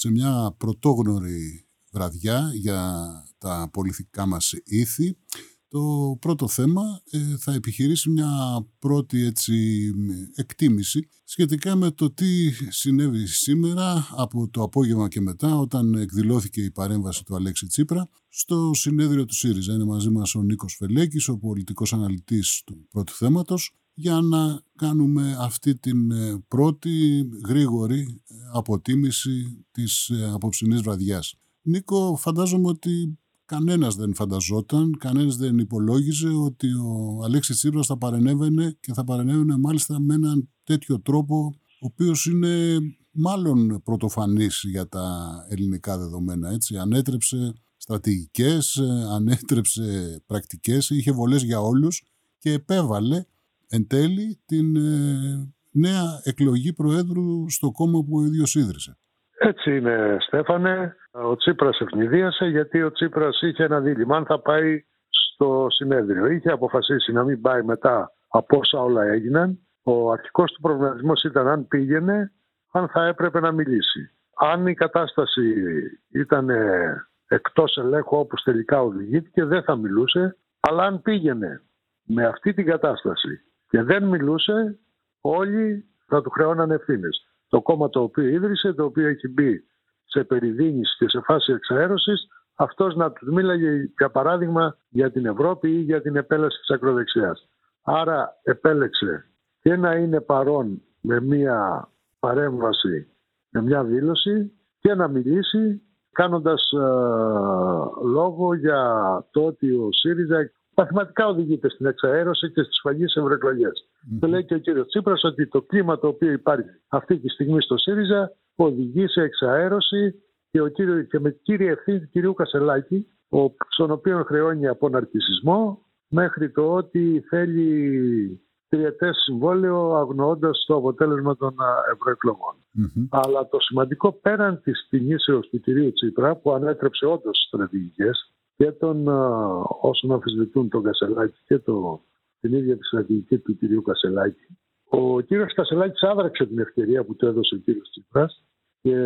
σε μια πρωτόγνωρη βραδιά για τα πολιτικά μας ήθη. Το πρώτο θέμα ε, θα επιχειρήσει μια πρώτη έτσι, εκτίμηση σχετικά με το τι συνέβη σήμερα από το απόγευμα και μετά όταν εκδηλώθηκε η παρέμβαση του Αλέξη Τσίπρα στο συνέδριο του ΣΥΡΙΖΑ. Είναι μαζί μας ο Νίκος Φελέκης, ο πολιτικός αναλυτής του πρώτου θέματος για να κάνουμε αυτή την ε, πρώτη γρήγορη ε, αποτίμηση της απόψινής βραδιάς. Νίκο, φαντάζομαι ότι κανένας δεν φανταζόταν, κανένας δεν υπολόγιζε ότι ο Αλέξης Τσίπρας θα παρενέβαινε και θα παρενέβαινε μάλιστα με έναν τέτοιο τρόπο ο οποίος είναι μάλλον πρωτοφανής για τα ελληνικά δεδομένα. Έτσι. Ανέτρεψε στρατηγικές, ανέτρεψε πρακτικές, είχε βολές για όλους και επέβαλε εν τέλει την ε, νέα εκλογή Προέδρου στο κόμμα που ο ίδιος ίδρυσε. Έτσι είναι Στέφανε. Ο Τσίπρας ευνηδίασε γιατί ο Τσίπρας είχε ένα δίλημα αν θα πάει στο συνέδριο. Είχε αποφασίσει να μην πάει μετά από όσα όλα έγιναν. Ο αρχικός του προβληματισμός ήταν αν πήγαινε, αν θα έπρεπε να μιλήσει. Αν η κατάσταση ήταν εκτός ελέγχου όπως τελικά οδηγήθηκε δεν θα μιλούσε, αλλά αν πήγαινε με αυτή την κατάσταση και δεν μιλούσε, όλοι θα του χρεώναν ευθύνες. Το κόμμα το οποίο ίδρυσε, το οποίο έχει μπει σε περιδίνηση και σε φάση εξαέρωσης, αυτός να τους μίλαγε για παράδειγμα για την Ευρώπη ή για την επέλαση της ακροδεξιάς. Άρα επέλεξε και να είναι παρόν με μια παρέμβαση, με μια δήλωση και να μιλήσει κάνοντας ε, λόγο για το ότι ο ΣΥΡΙΖΑ μαθηματικά οδηγείται στην εξαέρωση και στις σφαγή ευρωεκλογές. Mm-hmm. Το λέει και ο κύριος Τσίπρας ότι το κλίμα το οποίο υπάρχει αυτή τη στιγμή στο ΣΥΡΙΖΑ οδηγεί σε εξαέρωση και, ο κύριο, και με κύρια ευθύνη του κυρίου Κασελάκη, στον οποίο χρεώνει από ναρκισισμό, μέχρι το ότι θέλει τριετές συμβόλαιο αγνοώντας το αποτέλεσμα των ευρωεκλογών. Mm-hmm. Αλλά το σημαντικό πέραν της κινήσεω του κυρίου Τσίπρα, που ανέτρεψε όντως στρατηγικές, και των όσων αμφισβητούν τον Κασελάκη και το, την ίδια τη στρατηγική του κυρίου Κασελάκη. Ο κύριος Κασελάκης άδραξε την ευκαιρία που του έδωσε ο κύριος Τσίπρας και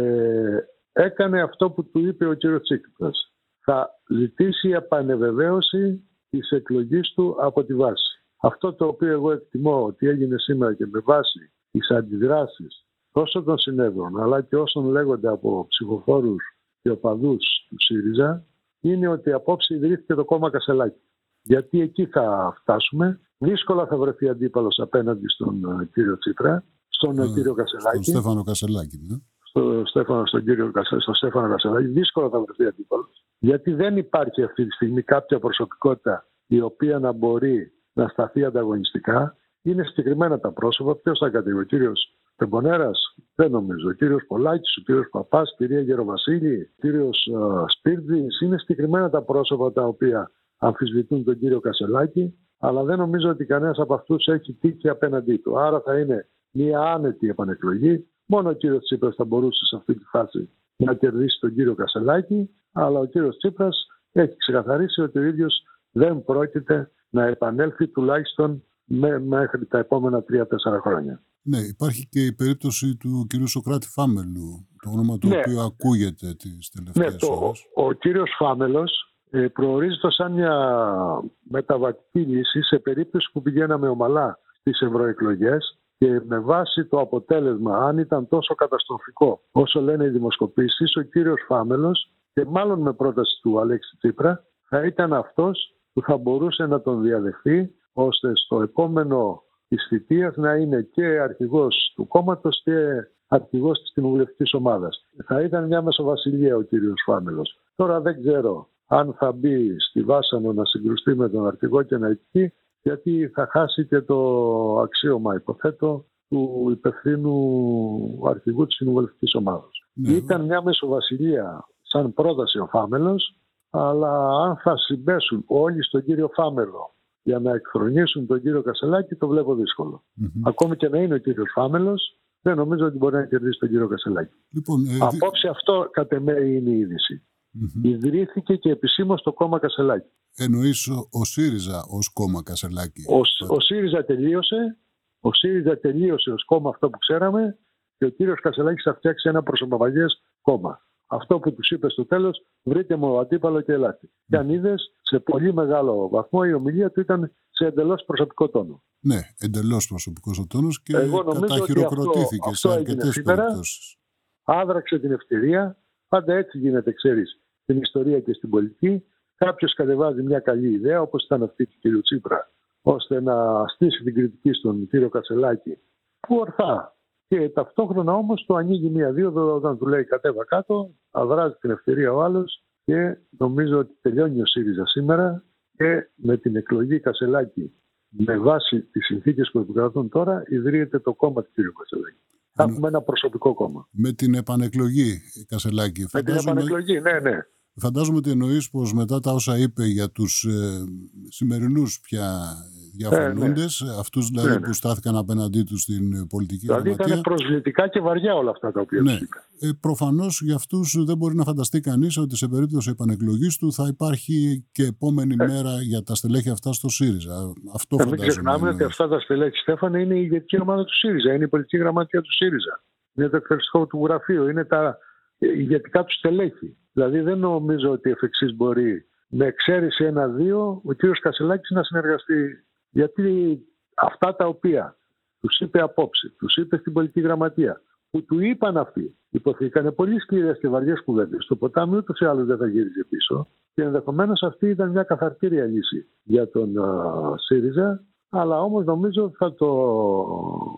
έκανε αυτό που του είπε ο κύριος Τσίπρας. Θα ζητήσει επανεβεβαίωση της εκλογής του από τη βάση. Αυτό το οποίο εγώ εκτιμώ ότι έγινε σήμερα και με βάση τις αντιδράσεις τόσο των συνέδρων αλλά και όσων λέγονται από ψηφοφόρους και οπαδούς του ΣΥΡΙΖΑ είναι ότι απόψε ιδρύθηκε το κόμμα Κασελάκη. Γιατί εκεί θα φτάσουμε. Δύσκολα θα βρεθεί αντίπαλος απέναντι στον ε, κύριο Τσίπρα, στον ε, κύριο Κασελάκη. Στον Στέφανο Κασελάκη, ναι. Στο Στέφανο, στον κύριο στο Στέφανο Κασελάκη. Δύσκολα θα βρεθεί αντίπαλος. Γιατί δεν υπάρχει αυτή τη στιγμή κάποια προσωπικότητα η οποία να μπορεί να σταθεί ανταγωνιστικά. Είναι συγκεκριμένα τα πρόσωπα. Ποιος θα κατέβει, ο κύριος Τεμπονέρας, δεν νομίζω. Ο κύριος Πολάκης, ο κύριος Παπάς, η κυρία Γεροβασίλη, ο κύριος Σπίρτζη είναι συγκεκριμένα τα πρόσωπα τα οποία αμφισβητούν τον κύριο Κασελάκη, αλλά δεν νομίζω ότι κανένας από αυτούς έχει τύχη απέναντί του. Άρα θα είναι μια άνετη επανεκλογή. Μόνο ο κύριος Τσίπρας θα μπορούσε σε αυτή τη φάση να κερδίσει τον κύριο Κασελάκη, αλλά ο κύριος Τσίπρας έχει ξεκαθαρίσει ότι ο ίδιος δεν πρόκειται να επανέλθει τουλάχιστον μέχρι τα επόμενα τρία-τέσσερα χρόνια. Ναι, υπάρχει και η περίπτωση του κυρίου Σοκράτη Φάμελου, το όνομα του ναι. οποίου ακούγεται τις τελευταίες ναι, το, Ο κύριος Φάμελος ε, προορίζεται σαν μια μεταβατική λύση σε περίπτωση που πηγαίναμε ομαλά στις ευρωεκλογές και με βάση το αποτέλεσμα, αν ήταν τόσο καταστροφικό όσο λένε οι δημοσκοπήσεις, ο κύριος Φάμελος και μάλλον με πρόταση του Αλέξη Τσίπρα θα ήταν αυτός που θα μπορούσε να τον διαδεχθεί ώστε στο επόμενο της θητείας να είναι και αρχηγός του κόμματος και αρχηγός της κοινοβουλευτικής ομάδας. Θα ήταν μια μεσοβασιλεία ο κύριος Φάμελος. Τώρα δεν ξέρω αν θα μπει στη Βάσανο να συγκρουστεί με τον αρχηγό και να εκεί, γιατί θα χάσει και το αξίωμα, υποθέτω, του υπευθύνου αρχηγού της κοινοβουλευτικής ομάδας. Ναι. Ήταν μια μεσοβασιλεία σαν πρόταση ο Φάμελος, αλλά αν θα συμπέσουν όλοι στον κύριο Φάμελο για να εκφρονήσουν τον κύριο Κασελάκη το βλέπω Ακόμη και να είναι ο κύριος Φάμελος, δεν νομίζω ότι μπορεί να κερδίσει τον κύριο Κασελάκη. Λοιπόν, ε, Απόψε αυτό κατ' εμέ είναι η είδηση. Mm-hmm. Ιδρύθηκε και επισήμως το κόμμα Κασελάκη. Εννοείς ο, ο ΣΥΡΙΖΑ ως κόμμα Κασελάκη; Ο, ο ΣΥΡΙΖΑ τελείωσε. Ο ΣΥΡΙΖΑ τελείωσε ως κόμμα αυτό που ξέραμε και ο κύριος Κασελάκης θα φτιάξει ένα προσωποπαγές κόμμα. Αυτό που τους είπες στο τέλος, βρείτε μου αντίπαλο και ελάτε. Και αν είδες, σε πολύ μεγάλο βαθμό η ομιλία του ήταν σε εντελώς προσωπικό τόνο. Ναι, εντελώς προσωπικό ο τόνος και καταχειροκροτήθηκε σε αρκετές περιπτώσεις. Άδραξε την ευκαιρία. Πάντα έτσι γίνεται, ξέρεις, στην ιστορία και στην πολιτική. Κάποιος κατεβάζει μια καλή ιδέα, όπως ήταν αυτή του κ. Τσίπρα, ώστε να στήσει την κριτική στον κύριο Κασελάκη, που ορθά. Και ταυτόχρονα όμως το ανοίγει μία-δύο όταν του λέει κατέβα κάτω, αδράζει την ευκαιρία ο άλλος και νομίζω ότι τελειώνει ο ΣΥΡΙΖΑ σήμερα και με την εκλογή Κασελάκη με βάση τις συνθήκες που επικρατούν τώρα, ιδρύεται το κόμμα του κ. Κασελάκη. Θα έχουμε ένα προσωπικό κόμμα. Με την επανεκλογή, Κασελάκη. Με την επανεκλογή, ναι, ναι. Φαντάζομαι ότι εννοείς πως μετά τα όσα είπε για τους ε, σημερινούς πια διαφωνούντες, ναι, ναι. αυτούς δηλαδή ναι, ναι. που στάθηκαν απέναντί τους στην πολιτική δηλαδή Δηλαδή ήταν προσβλητικά και βαριά όλα αυτά τα οποία ναι. είπε. Ε, Προφανώς για αυτούς δεν μπορεί να φανταστεί κανείς ότι σε περίπτωση επανεκλογής του θα υπάρχει και επόμενη ε. μέρα για τα στελέχη αυτά στο ΣΥΡΙΖΑ. Αυτό ε, Μην ξεχνάμε ότι αυτά τα στελέχη, Στέφανα, είναι η ηγετική ομάδα του ΣΥΡΙΖΑ, είναι η πολιτική γραμματεία του ΣΥΡΙΖΑ. Είναι το εκφραστικό του γραφείο, είναι τα ηγετικά του στελέχη. Δηλαδή δεν νομίζω ότι εφ' εξής μπορεί με εξαίρεση ένα-δύο ο κύριος Κασελάκης να συνεργαστεί. Γιατί αυτά τα οποία τους είπε απόψε, τους είπε στην πολιτική γραμματεία, που του είπαν αυτοί, υποθήκανε πολύ σκληρές και βαριές κουβέντες. Το ποτάμι ούτως ή άλλως δεν θα γύριζε πίσω. Και ενδεχομένως αυτή ήταν μια καθαρτήρια λύση για τον uh, ΣΥΡΙΖΑ. Αλλά όμως νομίζω θα το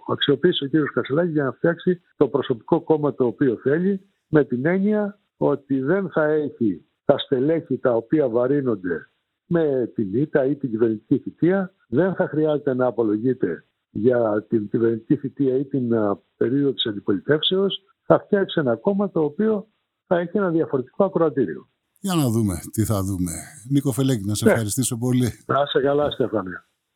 αξιοποιήσει ο κύριος Κασελάκη για να φτιάξει το προσωπικό κόμμα το οποίο θέλει, με την έννοια ότι δεν θα έχει τα στελέχη τα οποία βαρύνονται με την ήττα ή την κυβερνητική θητεία, δεν θα χρειάζεται να απολογείται για την κυβερνητική θητεία ή την περίοδο της αντιπολιτεύσεως, θα φτιάξει ένα κόμμα το οποίο θα έχει ένα διαφορετικό ακροατήριο. Για να δούμε τι θα δούμε. Νίκο Φελέκη, να σε ναι. ευχαριστήσω πολύ. Να σε καλά, Στέφανε.